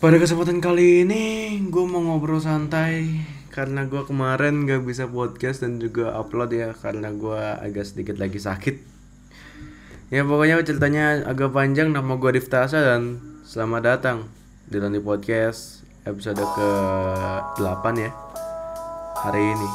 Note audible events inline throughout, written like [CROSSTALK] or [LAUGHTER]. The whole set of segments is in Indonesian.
Pada kesempatan kali ini gue mau ngobrol santai karena gue kemarin gak bisa podcast dan juga upload ya karena gue agak sedikit lagi sakit. Ya pokoknya ceritanya agak panjang nama gue Diftasa dan selamat datang di Lani Podcast episode ke 8 ya hari ini.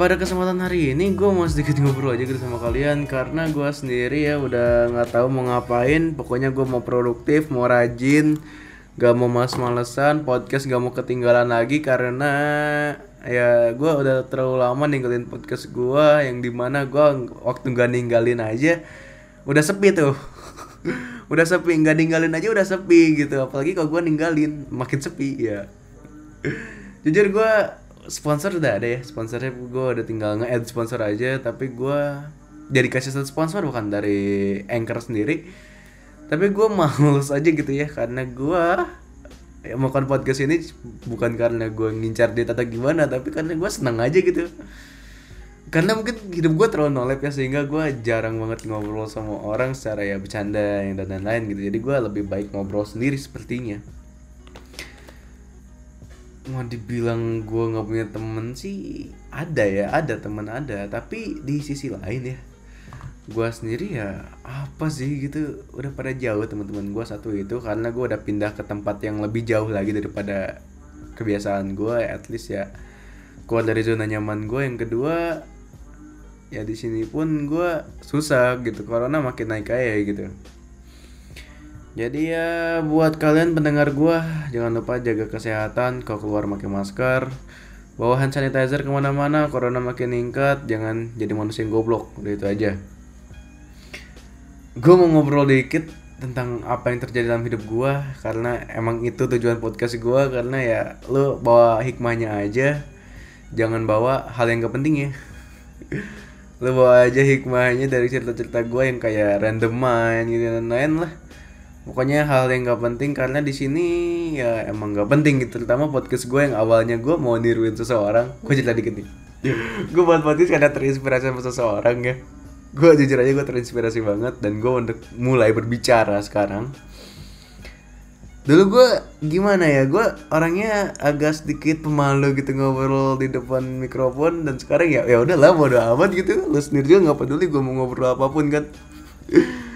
Pada kesempatan hari ini gue mau sedikit ngobrol aja gitu sama kalian karena gue sendiri ya udah nggak tahu mau ngapain. Pokoknya gue mau produktif, mau rajin, gak mau males-malesan, podcast gak mau ketinggalan lagi karena ya gue udah terlalu lama ninggalin podcast gue yang di mana gue waktu gak ninggalin aja udah sepi tuh. [LAUGHS] udah sepi nggak ninggalin aja udah sepi gitu apalagi kalau gue ninggalin makin sepi ya jujur gue sponsor udah ada ya sponsornya gue udah tinggal nge-add sponsor aja tapi gue jadi kasih satu sponsor bukan dari anchor sendiri. Tapi gue males [LAUGHS] aja gitu ya karena gue ya melakukan podcast ini bukan karena gue ngincar dia atau gimana tapi karena gue senang aja gitu. Karena mungkin hidup gue terlalu nolep ya sehingga gue jarang banget ngobrol sama orang secara ya bercanda dan lain-lain gitu. Jadi gue lebih baik ngobrol sendiri sepertinya mau dibilang gue nggak punya temen sih ada ya ada temen ada. Tapi di sisi lain ya gue sendiri ya apa sih gitu udah pada jauh teman-teman gue satu itu. Karena gue udah pindah ke tempat yang lebih jauh lagi daripada kebiasaan gue at least ya. Keluar dari zona nyaman gue yang kedua ya di sini pun gue susah gitu. Corona makin naik aja gitu jadi ya buat kalian pendengar gua jangan lupa jaga kesehatan kalau keluar pakai masker bawa hand sanitizer ke mana-mana corona makin meningkat jangan jadi manusia yang goblok. Udah itu aja. Gue mau ngobrol dikit tentang apa yang terjadi dalam hidup gua karena emang itu tujuan podcast gua karena ya lu bawa hikmahnya aja jangan bawa hal yang gak penting ya. [LAUGHS] Lu bawa aja hikmahnya dari cerita-cerita gua yang kayak random mind gitu dan lain lah pokoknya hal yang gak penting karena di sini ya emang gak penting gitu. Terutama podcast gue yang awalnya gue mau niruin seseorang gue cerita dikit nih. [LAUGHS] Gue buat podcast karena terinspirasi sama seseorang ya. Gue jujur aja gue terinspirasi banget dan gue untuk mulai berbicara sekarang. Dulu gue gimana ya gue orangnya agak sedikit pemalu gitu ngobrol di depan mikrofon dan sekarang ya ya udahlah bodo amat gitu. Lu sendiri juga nggak peduli gue mau ngobrol apa pun kan [LAUGHS]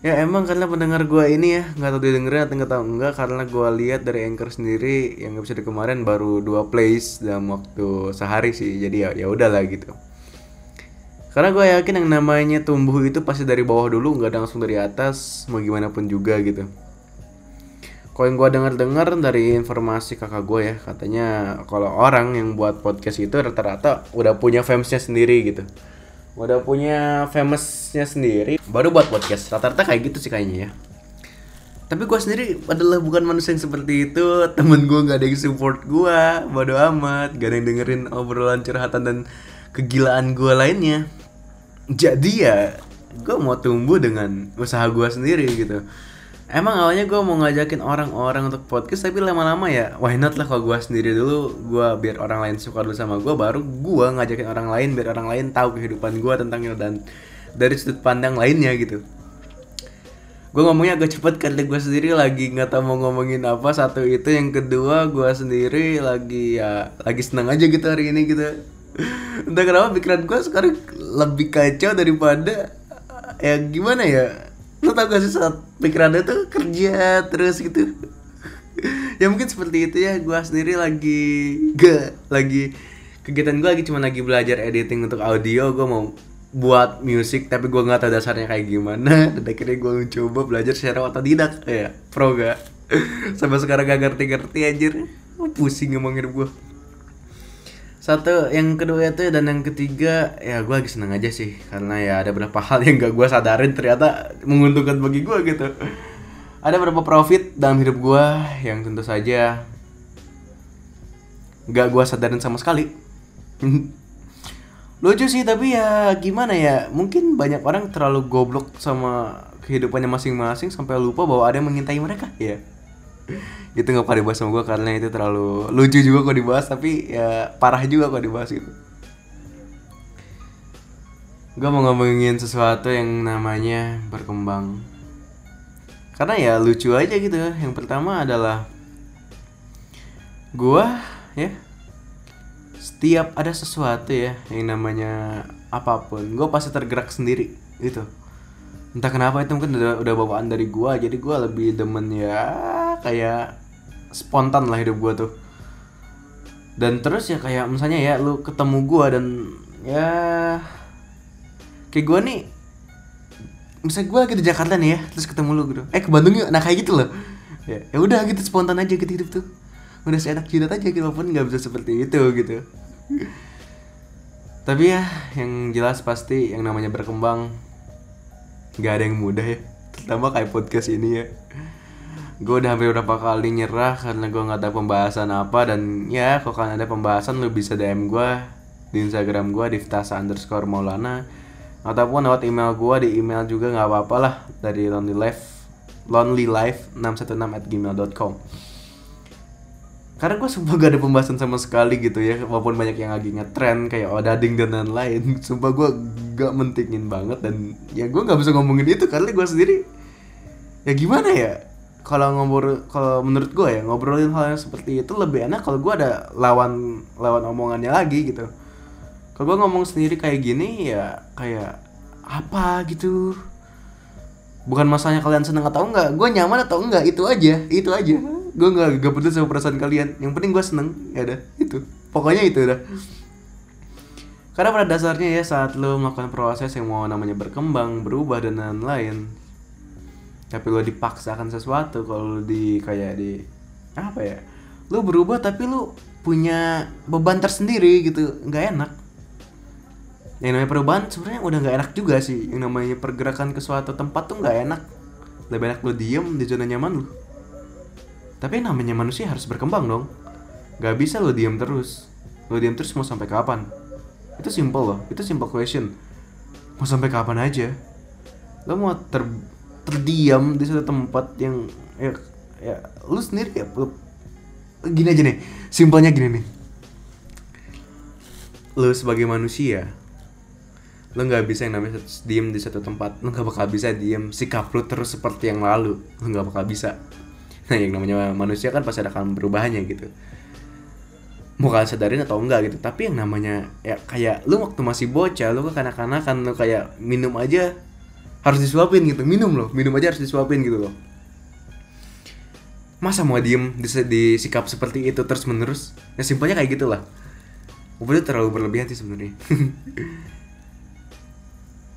ya emang karena pendengar gue ini ya nggak tahu didengerin atau nggak tahu enggak karena gue lihat dari anchor sendiri yang episode kemarin baru dua plays dalam waktu sehari sih jadi ya ya udahlah gitu. Karena gue yakin yang namanya tumbuh itu pasti dari bawah dulu nggak langsung dari atas mau gimana pun juga gitu. Kalau yang gue dengar-dengar dari informasi kakak gue ya katanya kalau orang yang buat podcast itu rata-rata udah punya fansnya sendiri gitu udah punya famousnya sendiri. Baru buat podcast. Rata-rata kayak gitu sih kayaknya ya. Tapi gue sendiri adalah bukan manusia yang seperti itu. Temen gue nggak ada yang support gue bodo amat. Gak ada yang dengerin obrolan curhatan dan kegilaan gue lainnya. Jadi ya gue mau tumbuh dengan usaha gue sendiri gitu Emang awalnya gue mau ngajakin orang-orang untuk podcast tapi lama-lama ya why not lah kalau gue sendiri dulu gue biar orang lain suka dulu sama gue baru gue ngajakin orang lain biar orang lain tahu kehidupan gue tentangnya dan dari sudut pandang lainnya gitu. Gue ngomongnya agak cepet karena gue sendiri lagi nggak tahu mau ngomongin apa satu itu yang kedua gue sendiri lagi ya lagi senang aja gitu hari ini gitu. Entah kenapa pikiran gue sekarang lebih kacau daripada ya gimana ya lo tau gak sih saat pikirannya tuh kerja terus gitu? Ya mungkin seperti itu ya gue sendiri lagi gak lagi kegiatan gue lagi cuma lagi belajar editing untuk audio gue mau buat musik tapi gue nggak tahu dasarnya kayak gimana. [LAUGHS] Dan akhirnya gue mencoba belajar secara otodidak. Ya pro gak? [LAUGHS] Sampai sekarang gak ngerti-ngerti anjir. Pusing ngomong hidup gue satu yang kedua itu dan yang ketiga ya gue lagi seneng aja sih karena ya ada beberapa [LAUGHS] hal yang gak gue sadarin ternyata menguntungkan bagi gue gitu. Ada beberapa profit dalam hidup gue yang tentu saja gak gue sadarin sama sekali. [LAUGHS] Lucu sih tapi ya gimana ya mungkin banyak orang terlalu goblok sama kehidupannya masing-masing sampai lupa bahwa ada yang mengintai mereka ya itu nggak pernah dibahas sama gue karena itu terlalu lucu juga kok dibahas tapi ya parah juga kok dibahas gitu. Gue mau ngomongin sesuatu yang namanya berkembang. Karena ya lucu aja gitu. Yang pertama adalah gue ya setiap ada sesuatu ya yang namanya apa pun gue pasti tergerak sendiri gitu. Entah kenapa itu mungkin udah, udah bawaan dari gue jadi gue lebih demen ya kayak spontan lah hidup gue tuh. Dan terus ya kayak misalnya ya lu ketemu gue dan ya kayak gue nih misalnya gue lagi di Jakarta nih ya terus ketemu lu gitu. Eh ke Bandung yuk nah kayak gitu loh. Ya ya udah gitu spontan aja gitu hidup tuh. Udah seenak jidat aja gitu walaupun nggak bisa seperti itu gitu. Tapi ya yang jelas pasti yang namanya berkembang nggak ada yang mudah ya. Terutama kayak podcast ini ya gue udah hampir beberapa kali nyerah karena gue nggak tahu pembahasan apa dan ya kalau kan ada pembahasan lu bisa DM gue di Instagram gue diftasa underscore maulana ataupun lewat email gue di email juga nggak apa-apa lah dari lonely life lonely life 616 at gmail.com karena gue sumpah gak ada pembahasan sama sekali gitu ya walaupun banyak yang lagi ngetrend kayak odading dan lain-lain [LAUGHS] sumpah gue gak mentingin banget dan ya gue nggak bisa ngomongin itu karena gue sendiri ya gimana ya kalau ngobrol kalau menurut gue ya ngobrolin hal yang seperti itu lebih enak kalau gue ada lawan lawan omongannya lagi gitu. Kalau gue ngomong sendiri kayak gini ya kayak apa gitu? Bukan masalahnya kalian seneng atau enggak gue nyaman atau enggak itu aja itu aja. Gue nggak gak peduli sama perasaan kalian yang penting gue seneng ya udah itu. Pokoknya itu udah. Karena pada dasarnya ya saat lo melakukan proses yang mau namanya berkembang berubah dan lain-lain tapi lo dipaksakan sesuatu kalau di kayak di apa ya lo berubah tapi lo punya beban tersendiri gitu nggak enak. Yang namanya perubahan sebenarnya udah nggak enak juga sih yang namanya pergerakan ke suatu tempat tuh nggak enak. Lebih enak lo diem di zona nyaman lo tapi yang namanya manusia harus berkembang dong. Nggak bisa lo diem terus. Lo diem terus mau sampai kapan? Itu simple loh itu simple question. Mau sampai kapan aja? Lo mau ter terdiam di suatu tempat yang ya ya lu sendiri ya lu, gini aja nih simpelnya gini nih. Lu sebagai manusia lu nggak bisa yang namanya diem di satu tempat. Lu nggak bakal bisa diem sikap lu terus seperti yang lalu. Lu nggak bakal bisa. Nah yang namanya manusia kan pasti akan perubahannya gitu. Mau kalian sadarin atau enggak gitu. Tapi yang namanya ya kayak lu waktu masih bocah lu kan kanak-kanakan lu kayak minum aja harus disuapin gitu. Minum loh minum aja harus disuapin gitu loh. Masa mau diem di, di sikap seperti itu terus menerus ya simpelnya kayak gitulah. Udah terlalu berlebihan sih sebenarnya. [LAUGHS]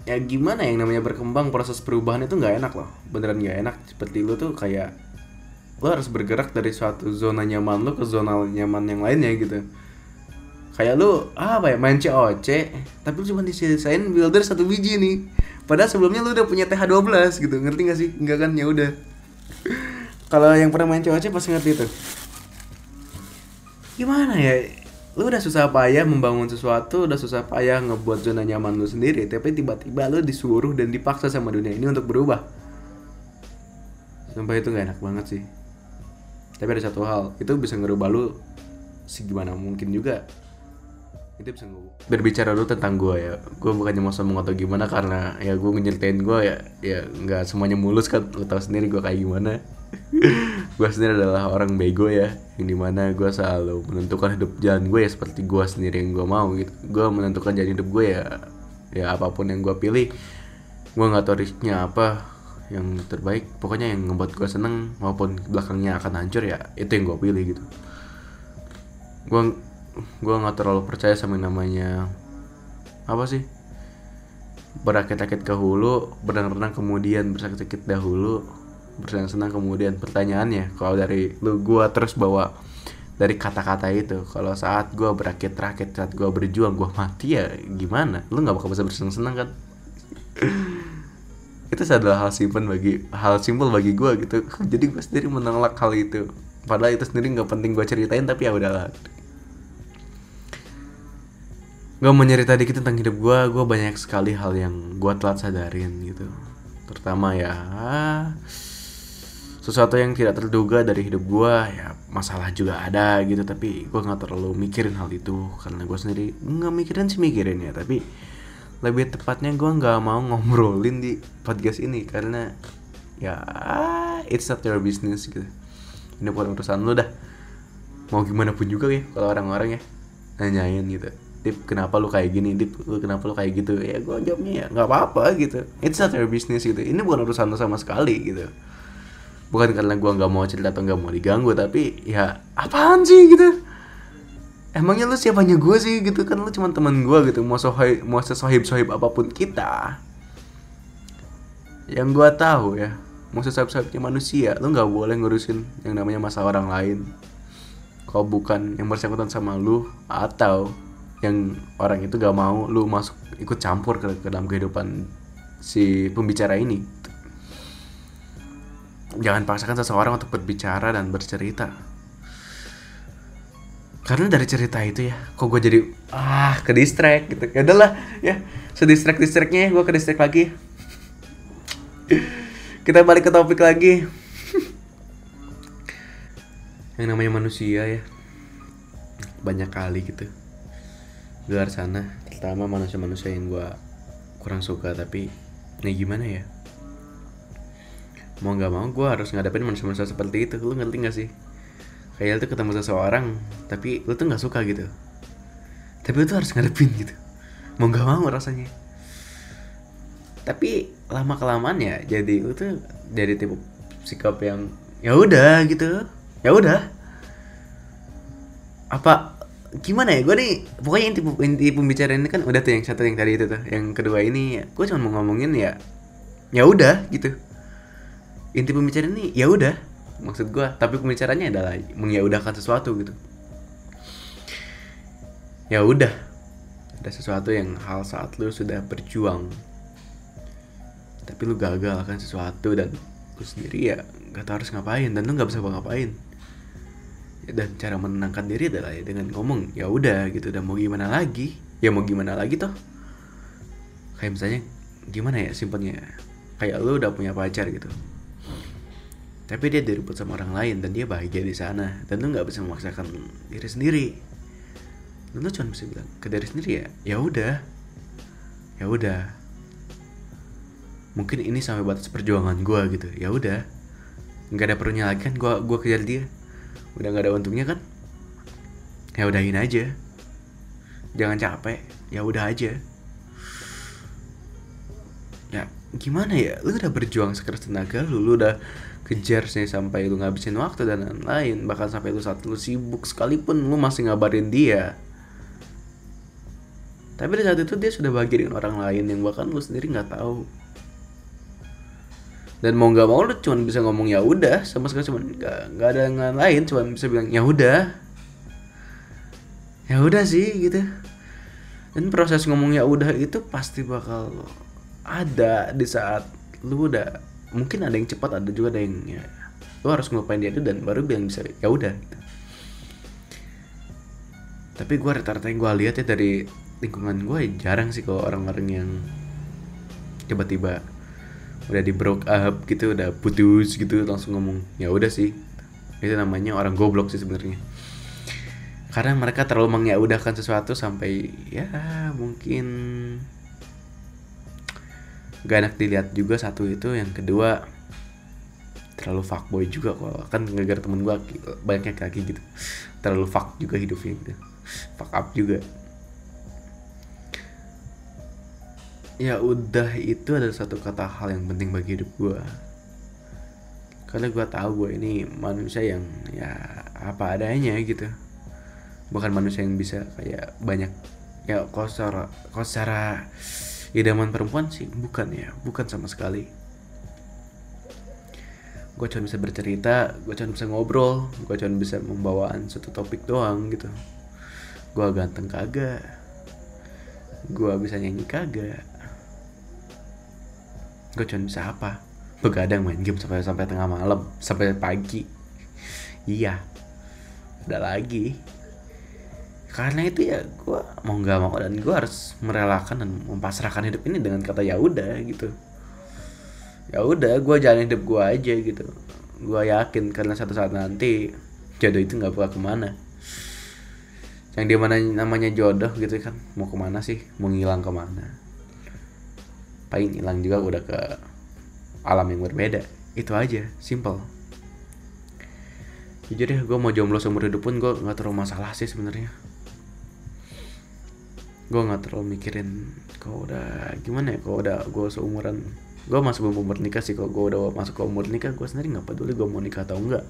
Ya gimana yang namanya berkembang proses perubahan itu nggak enak loh. Beneran nggak enak. Seperti lu tuh kayak lu harus bergerak dari suatu zona nyaman lu ke zona nyaman yang lainnya gitu. Kayak lu apa ya main COC tapi lu cuma disisain builder satu biji nih padahal sebelumnya lu udah punya TH12 gitu ngerti gak sih? Enggak kan? Ya udah. Kalau yang pernah main COC pasti ngerti itu. Gimana ya? Lu udah susah payah membangun sesuatu udah susah payah ngebuat zona nyaman lu sendiri tapi tiba-tiba lu disuruh dan dipaksa sama dunia ini untuk berubah. Sampai itu gak enak banget sih. Tapi ada satu hal itu bisa ngerubah lu segimana mungkin juga itu bisa ngerubah berbicara dulu tentang gue ya. Gue bukannya mau sombong atau gimana karena ya gue nyeritain gue ya ya nggak semuanya mulus kan. Lu tau sendiri gue kayak gimana. [LAUGHS] Gue sendiri adalah orang bego ya yang di mana gue selalu menentukan hidup jalan gue ya seperti gue sendiri yang gue mau gitu. Gue menentukan jalan hidup gue ya ya apa pun yang gue pilih. Gue nggak tahu risknya apa yang terbaik. Pokoknya yang ngebuat gue seneng maupun belakangnya akan hancur ya itu yang gue pilih gitu. Gue gue nggak terlalu percaya sama namanya apa sih? Berakit-akit ke hulu berenang-renang kemudian bersakit-sakit dahulu bersenang-senang kemudian. Pertanyaannya kalau dari lu gua terus bawa dari kata-kata itu kalau saat gua berakit-rakit saat gua berjuang gua mati ya gimana? Lu nggak bakal bisa bersenang-senang kan? [LAUGHS] Itu adalah hal simpel bagi hal simpel bagi gua gitu. Jadi gua sendiri menolak hal itu. Padahal itu sendiri nggak penting gua ceritain tapi ya udahlah gue mau nyerita dikit tentang hidup gue gue banyak sekali hal yang gue telat sadarin gitu. Terutama ya sesuatu yang tidak terduga dari hidup gue ya masalah juga ada gitu. Tapi gue nggak terlalu mikirin hal itu. Karena gue sendiri nggak mikirin sih mikirin ya. Tapi lebih tepatnya gue nggak mau ngobrolin di podcast ini. Karena ya it's not your business gitu. Ini bukan urusan lu dah. Mau gimana pun juga ya kalau orang-orang ya nanyain gitu Dip kenapa lu kayak gini? Dip lu kenapa lu kayak gitu? Ya gue jawabnya ya nggak apa-apa gitu. It's not your business gitu. Ini bukan urusan lu sama sekali gitu. Bukan karena gue nggak mau cerita atau nggak mau diganggu tapi ya apaan sih gitu? Emangnya lu siapanya gue sih gitu? Kan lu cuma teman gue gitu. Mau sohib mau sesohib sohib apa pun kita yang gue tahu ya mau sesohib sohibnya manusia lu nggak boleh ngurusin yang namanya masalah orang lain. Kalau bukan yang bersangkutan sama lu atau yang orang itu gak mau lu masuk ikut campur ke, ke dalam kehidupan si pembicara ini. Jangan paksakan seseorang untuk berbicara dan bercerita. Karena dari cerita itu ya kok gue jadi ah ke distract gitu. Ya udahlah ya. Sedistract distractnya gue ke distract lagi. Kita balik ke topik lagi. Yang namanya manusia ya. Banyak kali gitu di luar sana pertama manusia-manusia yang gue kurang suka tapi nih gimana ya? Mau nggak mau gue harus ngadepin manusia-manusia seperti itu. Lu ngerti gak sih? Kayak lu ketemu seseorang tapi lu tuh nggak suka gitu. Tapi lu tuh harus ngadepin gitu. Mau nggak mau rasanya. Tapi lama kelamaan ya jadi lu tuh jadi tipe sikap yang ya udah gitu. Ya udah. Apa gimana ya gue nih pokoknya inti inti pembicaraan ini kan udah tuh yang satu yang tadi itu tuh yang kedua ini ya. Gue cuma mau ngomongin ya ya udah gitu. Inti pembicaraan ini ya udah maksud gue tapi pembicaranya adalah menyaudahkan sesuatu gitu. Ya udah ada sesuatu yang hal saat lu sudah berjuang tapi lu gagal kan sesuatu dan lu sendiri ya nggak tahu harus ngapain dan lu nggak bisa ngapain dan cara menenangkan diri adalah ya dengan ngomong ya udah gitu. Dan mau gimana lagi? Ya mau gimana lagi toh? Kayak misalnya gimana ya simpelnya? Kayak lu udah punya pacar gitu. Tapi dia direbut sama orang lain dan dia bahagia di sana. Dan lu nggak bisa memaksakan diri sendiri. Dan cuma bisa bilang ke diri sendiri ya ya udah ya udah. Mungkin ini sampai batas perjuangan gue gitu. Ya udah nggak ada perlunya lagi kan gue gue kejar dia udah nggak ada untungnya kan? Ya udahin aja. Jangan capek. Ya udah aja. Ya gimana ya? Lu udah berjuang sekeras tenaga lu. Lu udah kejar sih sampai lu ngabisin waktu dan lain-lain. Bahkan sampai lu saat lu sibuk sekalipun lu masih ngabarin dia. Tapi di saat itu dia sudah bahagia dengan orang lain yang bahkan lu sendiri nggak tahu dan mau nggak mau lu cuma bisa ngomong ya udah sama sekali cuma nggak ada yang lain cuma bisa bilang ya udah ya udah sih gitu dan proses ngomong ya udah itu pasti bakal ada di saat lu udah mungkin ada yang cepat ada juga ada yang ya lu harus ngelupain dia itu dan baru bilang bisa ya udah gitu. tapi gue rata-rata yang gue lihat ya dari lingkungan gue jarang sih kalau orang-orang yang tiba-tiba udah di broke up gitu udah putus gitu langsung ngomong ya udah sih. Itu namanya orang goblok sih sebenarnya. Karena mereka terlalu menyaudahkan sesuatu sampai ya mungkin gak enak dilihat juga satu itu yang kedua terlalu fuckboy juga kalau kan ngegar temen gue banyaknya kaki gitu. Terlalu fuck juga hidupnya gitu. Fuck up juga ya udah itu adalah satu kata hal yang penting bagi hidup gue karena gue tahu gue ini manusia yang ya apa adanya gitu. Bukan manusia yang bisa kayak banyak ya kalau secara idaman perempuan sih bukan ya bukan sama sekali. Gue cuma bisa bercerita gue cuma bisa ngobrol gue cuma bisa membawaan satu topik doang gitu. Gue ganteng kagak gue bisa nyanyi kagak gue cuma bisa apa? Begadang main game sampai sampai tengah malam sampai pagi. Iya. Ada lagi. Karena itu ya gue mau nggak mau dan gue harus merelakan dan mempasrahkan hidup ini dengan kata ya udah gitu. Ya udah gue jalan hidup gue aja gitu. Gue yakin karena satu saat nanti jodoh itu nggak bakal ke mana. Yang di mana namanya jodoh gitu kan. Mau ke mana sih? Mau ngilang ke mana paling hilang juga udah ke alam yang berbeda. Itu aja simple. Jujur deh gue mau jomblo seumur hidup pun gue nggak terlalu masalah sih sebenarnya. Gue nggak terlalu mikirin kok udah gimana ya kok udah gue seumuran. Gue masih belum umur nikah sih kok gue udah masuk ke umur nikah gue sendiri nggak peduli gue mau nikah atau enggak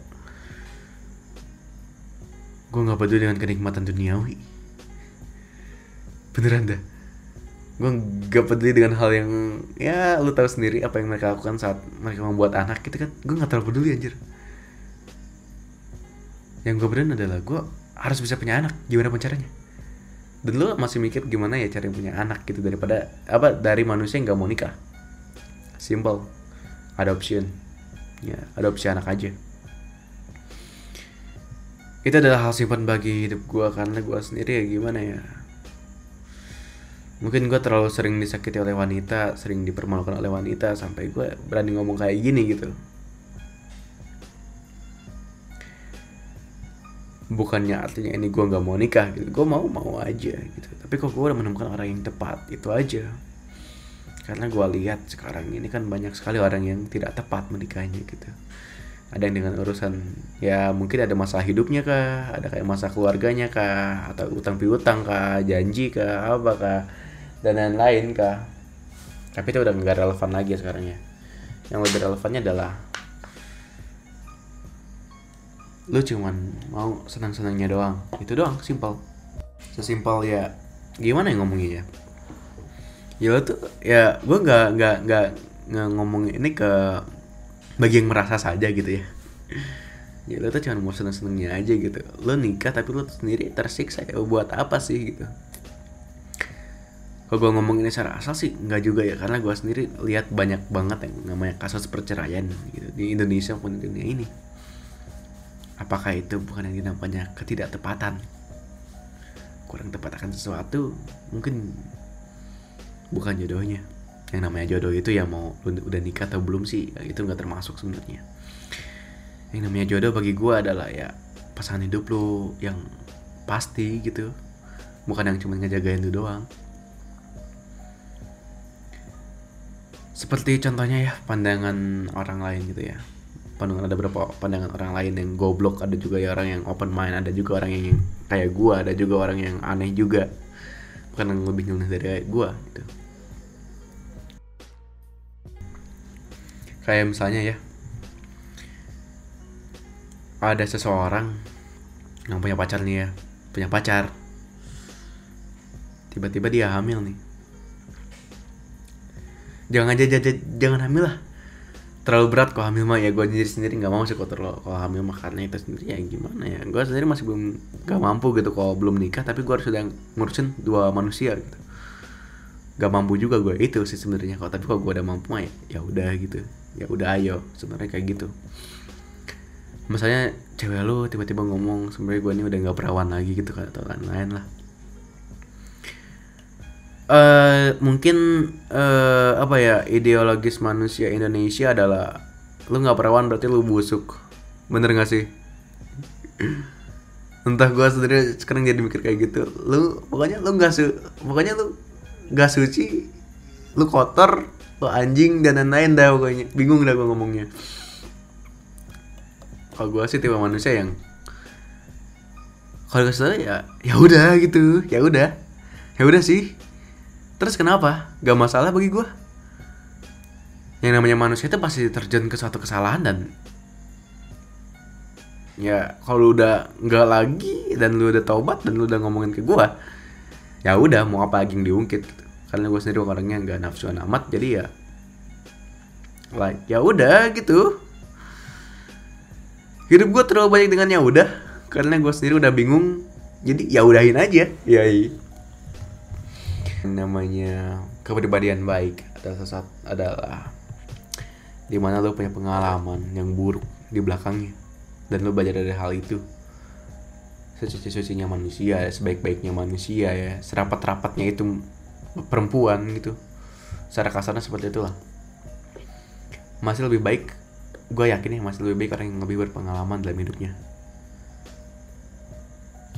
gue nggak peduli dengan kenikmatan duniawi. Beneran dah gue gak peduli dengan hal yang ya lu tahu sendiri apa yang mereka lakukan saat mereka membuat anak gitu kan. Gue nggak terlalu peduli anjir. Yang gue beneran adalah gue harus bisa punya anak. Gimana pun caranya. Dan lu masih mikir gimana ya cara punya anak gitu daripada apa dari manusia yang gak mau nikah. Simple. Adoption ya adopsi anak aja. Itu adalah hal simpan bagi hidup gue karena gue sendiri ya gimana ya mungkin gue terlalu sering disakiti oleh wanita sering dipermalukan oleh wanita sampai gue berani ngomong kayak gini gitu. Bukannya artinya ini gue nggak mau nikah gitu gue mau mau aja gitu. Tapi kok gue udah menemukan orang yang tepat itu aja. Karena gue lihat sekarang ini kan banyak sekali orang yang tidak tepat menikahnya gitu. Ada yang dengan urusan ya mungkin ada masalah hidupnya kah ada kayak masa keluarganya kah atau utang piutang kah janji kah apa kah dan lain-lain kah tapi itu udah nggak relevan lagi sekarang ya. Yang lebih relevannya adalah lu cuman mau senang-senangnya doang. Itu doang simpel. Sesimpel ya gimana ya ngomongnya ya? Ya lu tuh ya gue nggak nggak nggak ngomong ini ke bagi yang merasa saja gitu ya. Ya lo tuh cuma mau seneng-senengnya aja gitu. Lo nikah tapi lo sendiri tersiksa ya buat apa sih gitu kalau gue ngomong ini secara asal sih nggak juga ya. Karena gue sendiri lihat banyak banget yang namanya kasus perceraian gitu di Indonesia maupun di dunia ini. Apakah itu bukan yang namanya ketidaktepatan? Kurang tepat akan sesuatu mungkin bukan jodohnya. Yang namanya jodoh itu ya mau udah nikah atau belum sih itu nggak termasuk sebenarnya. Yang namanya jodoh bagi gue adalah ya pasangan hidup lu yang pasti gitu. Bukan yang cuma ngejagain lu doang seperti contohnya ya pandangan orang lain gitu ya. Pandangan ada beberapa pandangan orang lain yang goblok ada juga ya orang yang open mind ada juga orang yang kayak gua ada juga orang yang aneh juga. Bukan yang lebih nyeleneh dari gua gitu. Kayak misalnya ya ada seseorang yang punya pacar nih ya punya pacar. Tiba-tiba dia hamil nih jangan aja jangan hamil lah. Terlalu berat kalau hamil mah ya gue sendiri sendiri nggak mau sih kalau terlalu kalau hamil mah karena itu sendiri ya gimana ya? Gue sendiri masih belum gak mampu gitu kalau belum nikah tapi gue harus sudah ngurusin dua manusia gitu. Gak mampu juga gue itu sih sebenarnya. Kalau tapi kalau gue udah mampu mah ya, ya udah gitu. Ya udah ayo. Sebenarnya kayak gitu. Misalnya cewek lu tiba-tiba ngomong sebenarnya gue ini udah nggak perawan lagi gitu kan atau lain-lain lah uh, mungkin uh, apa ya ideologis manusia Indonesia adalah lu nggak perawan berarti lu busuk. Bener gak sih? [CLEARS THROAT] Entah gue sendiri sekarang jadi mikir kayak gitu. Lu pokoknya lu nggak su pokoknya lu nggak suci lu kotor lu anjing dan lain-lain dah pokoknya. Bingung dah gue ngomongnya. Kalau gue sih tipe manusia yang kalau kesel ya ya udah gitu ya udah. Ya udah sih terus kenapa? Gak masalah bagi gue yang namanya manusia itu pasti terjun ke suatu kesalahan dan ya kalau udah nggak lagi dan lu udah taubat dan lu udah ngomongin ke gue ya udah mau apa lagi yang diungkit gitu. karena gue sendiri orangnya nggak nafsuan amat jadi ya like ya udah gitu. Hidup gue terlalu banyak dengan ya udah karena gue sendiri udah bingung jadi ya udahin aja ya namanya kepribadian baik adalah sesuatu adalah di mana lo punya pengalaman yang buruk di belakangnya. Dan lo belajar dari hal itu. Sesuci-sucinya manusia sebaik-baiknya manusia ya serapat-rapatnya itu perempuan gitu. Secara kasarnya seperti itulah. Masih lebih baik gue yakin ya masih lebih baik orang yang lebih berpengalaman dalam hidupnya.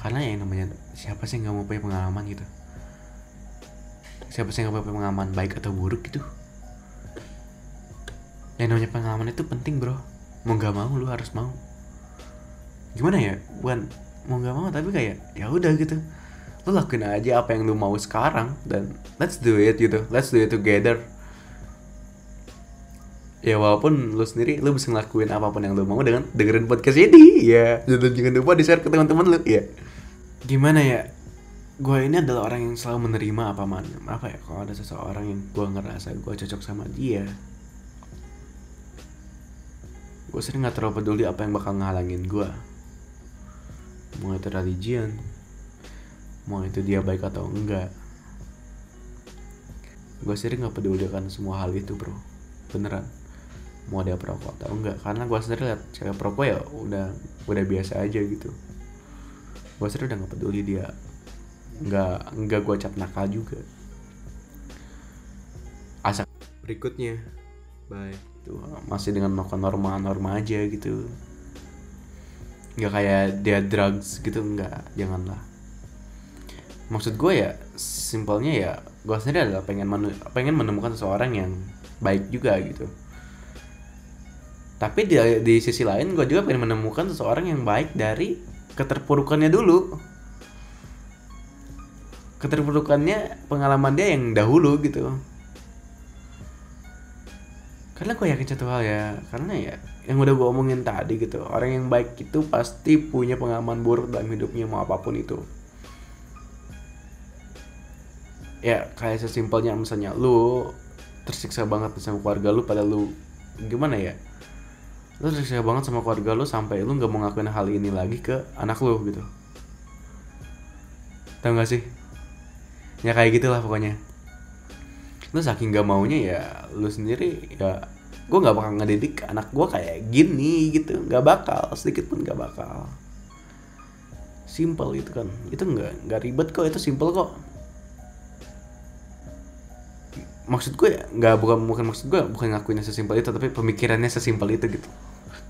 Karena yang namanya siapa sih nggak mau punya pengalaman gitu siapa sih yang punya pengalaman baik atau buruk gitu? Yang namanya pengalaman itu penting bro. Mau nggak mau lu harus mau. Gimana ya? Bukan mau nggak mau tapi kayak ya udah gitu. Lu lakuin aja apa yang lu mau sekarang dan let's do it gitu. Let's do it together. Ya walaupun lu sendiri lu bisa ngelakuin apa pun yang lu mau dengan dengerin podcast ini. Ya dan jangan lupa di share ke teman-teman lu. Ya. Gimana ya gue ini adalah orang yang selalu menerima apa man apa ya kalau ada seseorang yang gue ngerasa gue cocok sama dia gue sering nggak terlalu peduli apa yang bakal ngehalangin gue mau itu religion mau itu dia baik atau enggak. Gue sering nggak peduli akan semua hal itu bro. Beneran. Mau dia perokok atau enggak. Karena gue sendiri liat cewek perokok ya udah udah biasa aja gitu. Gue sendiri udah nggak peduli dia nggak nggak gue cap nakal juga. Asal berikutnya. Baik tuh masih dengan melakukan norma-norma aja gitu. Nggak kayak dia drugs gitu nggak janganlah. Maksud gue ya simpelnya ya gue sendiri adalah pengen menu pengen menemukan seseorang yang baik juga gitu. Tapi di, di sisi lain gue juga pengen menemukan seseorang yang baik dari keterpurukannya dulu keterpurukannya pengalaman dia yang dahulu gitu. Karena gue yakin satu hal ya karena ya yang udah gue omongin tadi gitu orang yang baik itu pasti punya pengalaman buruk dalam hidupnya mau apa pun itu. Ya kayak sesimpelnya misalnya lu tersiksa banget sama keluarga lu pada lu gimana ya? Lu tersiksa banget sama keluarga lu sampai lu nggak mau ngakuin hal ini lagi ke anak lu gitu. Tau gak sih ya kayak gitulah pokoknya. Lu saking gak maunya ya lu sendiri ya gue nggak bakal ngedidik anak gue kayak gini gitu. Nggak bakal sedikit pun nggak bakal. Simple itu kan. Itu nggak nggak ribet kok. Itu simple kok. Maksud gue ya nggak bukan bukan maksud gue bukan ngakuinnya sesimpel itu tapi pemikirannya sesimpel itu gitu.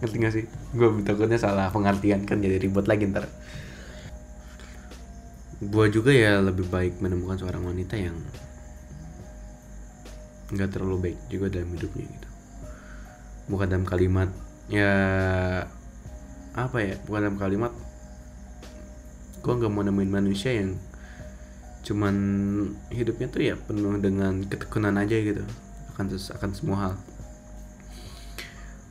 Ngerti gak sih? Gue takutnya salah pengertian kan jadi ribet lagi ntar gue juga ya lebih baik menemukan seorang wanita yang nggak terlalu baik juga dalam hidupnya gitu. Bukan dalam kalimat ya apa ya bukan dalam kalimat gue nggak mau nemuin manusia yang cuman hidupnya tuh ya penuh dengan ketekunan aja gitu. Akan akan semua hal.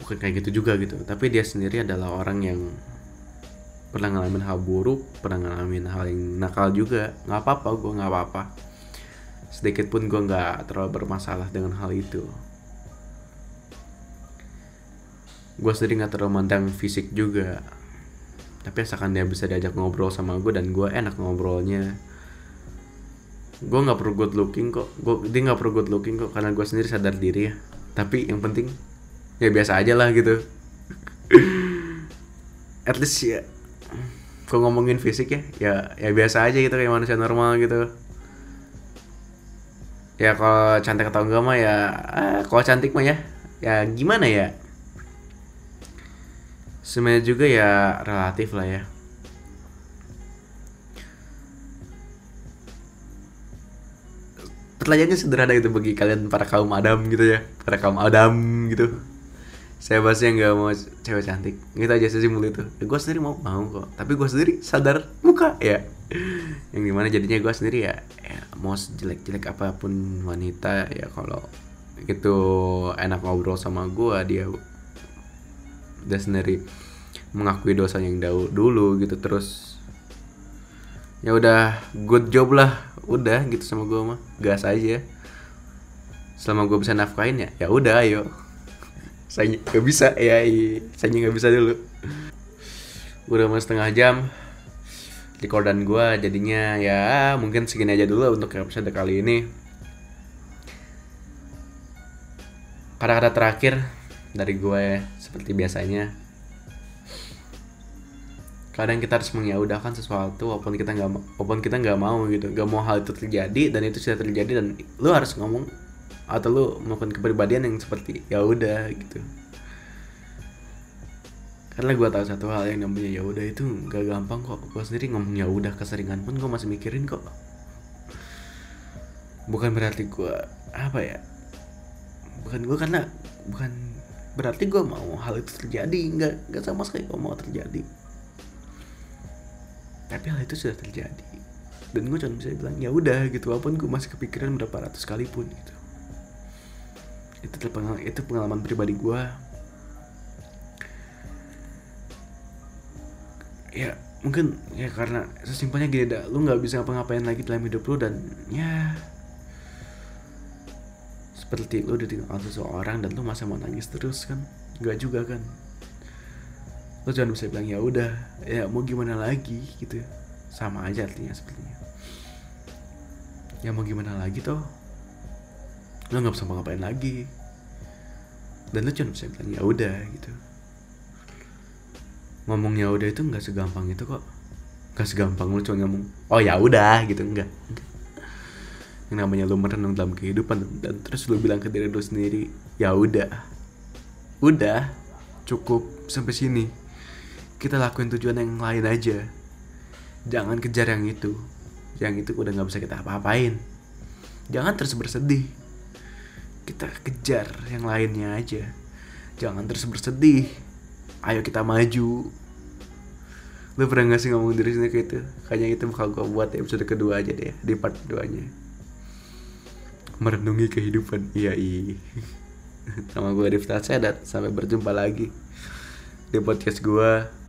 Bukan kayak gitu juga gitu tapi dia sendiri adalah orang yang pernah ngalamin hal buruk pernah ngalamin hal yang nakal juga. Nggak apa-apa gue nggak apa-apa. Sedikit pun gue nggak terlalu bermasalah dengan hal itu. Gue sendiri nggak terlalu mandang fisik juga. Tapi asalkan dia bisa diajak ngobrol sama gue dan gue enak ngobrolnya. Gue nggak perlu good looking kok. Gue dia nggak perlu good looking kok karena gue sendiri sadar diri ya. Tapi yang penting ya biasa aja lah gitu. [LAUGHS] At least ya kalau ngomongin fisik ya ya ya biasa aja gitu kayak manusia normal gitu. Ya kalau cantik atau enggak mah ya ah, kalau cantik mah ya ya gimana ya? Sebenarnya juga ya relatif lah ya. Pertanyaannya sederhana itu bagi kalian para kaum Adam gitu ya para kaum Adam gitu saya bahasnya nggak mau cewek cantik. Gitu aja sih simpel itu. Ya, gue sendiri mau mau kok. Tapi gue sendiri sadar muka ya. Yang gimana jadinya gue sendiri ya, ya mau jelek-jelek apa pun wanita ya kalau itu enak ngobrol sama gue dia dia sendiri mengakui dosa yang dulu gitu. Terus ya udah good job lah. Udah gitu sama gue mah. Gas aja. Selama gue bisa nafkain ya ya udah ayo saya nggak bisa ya saya nggak bisa dulu. Udah mau setengah jam. Recordan gue jadinya ya mungkin segini aja dulu untuk episode kali ini. Kata-kata terakhir dari gue ya, seperti biasanya. Kadang kita harus menyaudahkan sesuatu walaupun kita nggak walaupun kita nggak mau gitu. Nggak mau hal itu terjadi dan itu sudah terjadi dan lu harus ngomong atau lu melakukan kepribadian yang seperti ya udah gitu. Karena gue tahu satu hal yang namanya ya udah itu gak gampang kok. Gue sendiri ngomong ya udah keseringan pun gue masih mikirin kok. Bukan berarti gue apa ya bukan gue karena bukan berarti gue mau hal itu terjadi. Nggak nggak sama sekali gue mau terjadi. Tapi hal itu sudah terjadi. Dan gue cuma bisa bilang ya udah gitu walaupun gue masih kepikiran berapa ratus kali pun gitu itu pengalaman itu pengalaman pribadi gue ya mungkin ya karena sesimpelnya gini dah lu nggak bisa ngapa-ngapain lagi dalam hidup lu dan ya seperti lu ditinggal seseorang dan lu masa mau nangis terus kan? Nggak juga kan? Lu cuma bisa bilang ya udah ya mau gimana lagi? Gitu sama aja artinya sepertinya. Ya mau gimana lagi toh lu nggak bisa ngapain lagi. Dan lu cuma bisa bilang ya udah gitu. Ngomong ya udah itu nggak segampang itu kok. Nggak segampang lu cuma ngomong oh ya udah gitu. Enggak yang namanya lu merenung dalam kehidupan dan terus lu bilang ke diri lu sendiri ya udah. Udah cukup sampai sini. Kita lakuin tujuan yang lain aja. Jangan kejar yang itu. Yang itu udah nggak bisa kita apa-apain. Jangan terus bersedih kita kejar yang lainnya aja. Jangan terus bersedih. Ayo kita maju. Lu pernah gak sih ngomong diri sendiri kayak itu kayaknya itu bakal gue buat episode kedua aja deh di part keduanya. Merenungi kehidupan. Iya iya [LAUGHS] sama gue Rifta Sedat. Sampai berjumpa lagi di podcast gue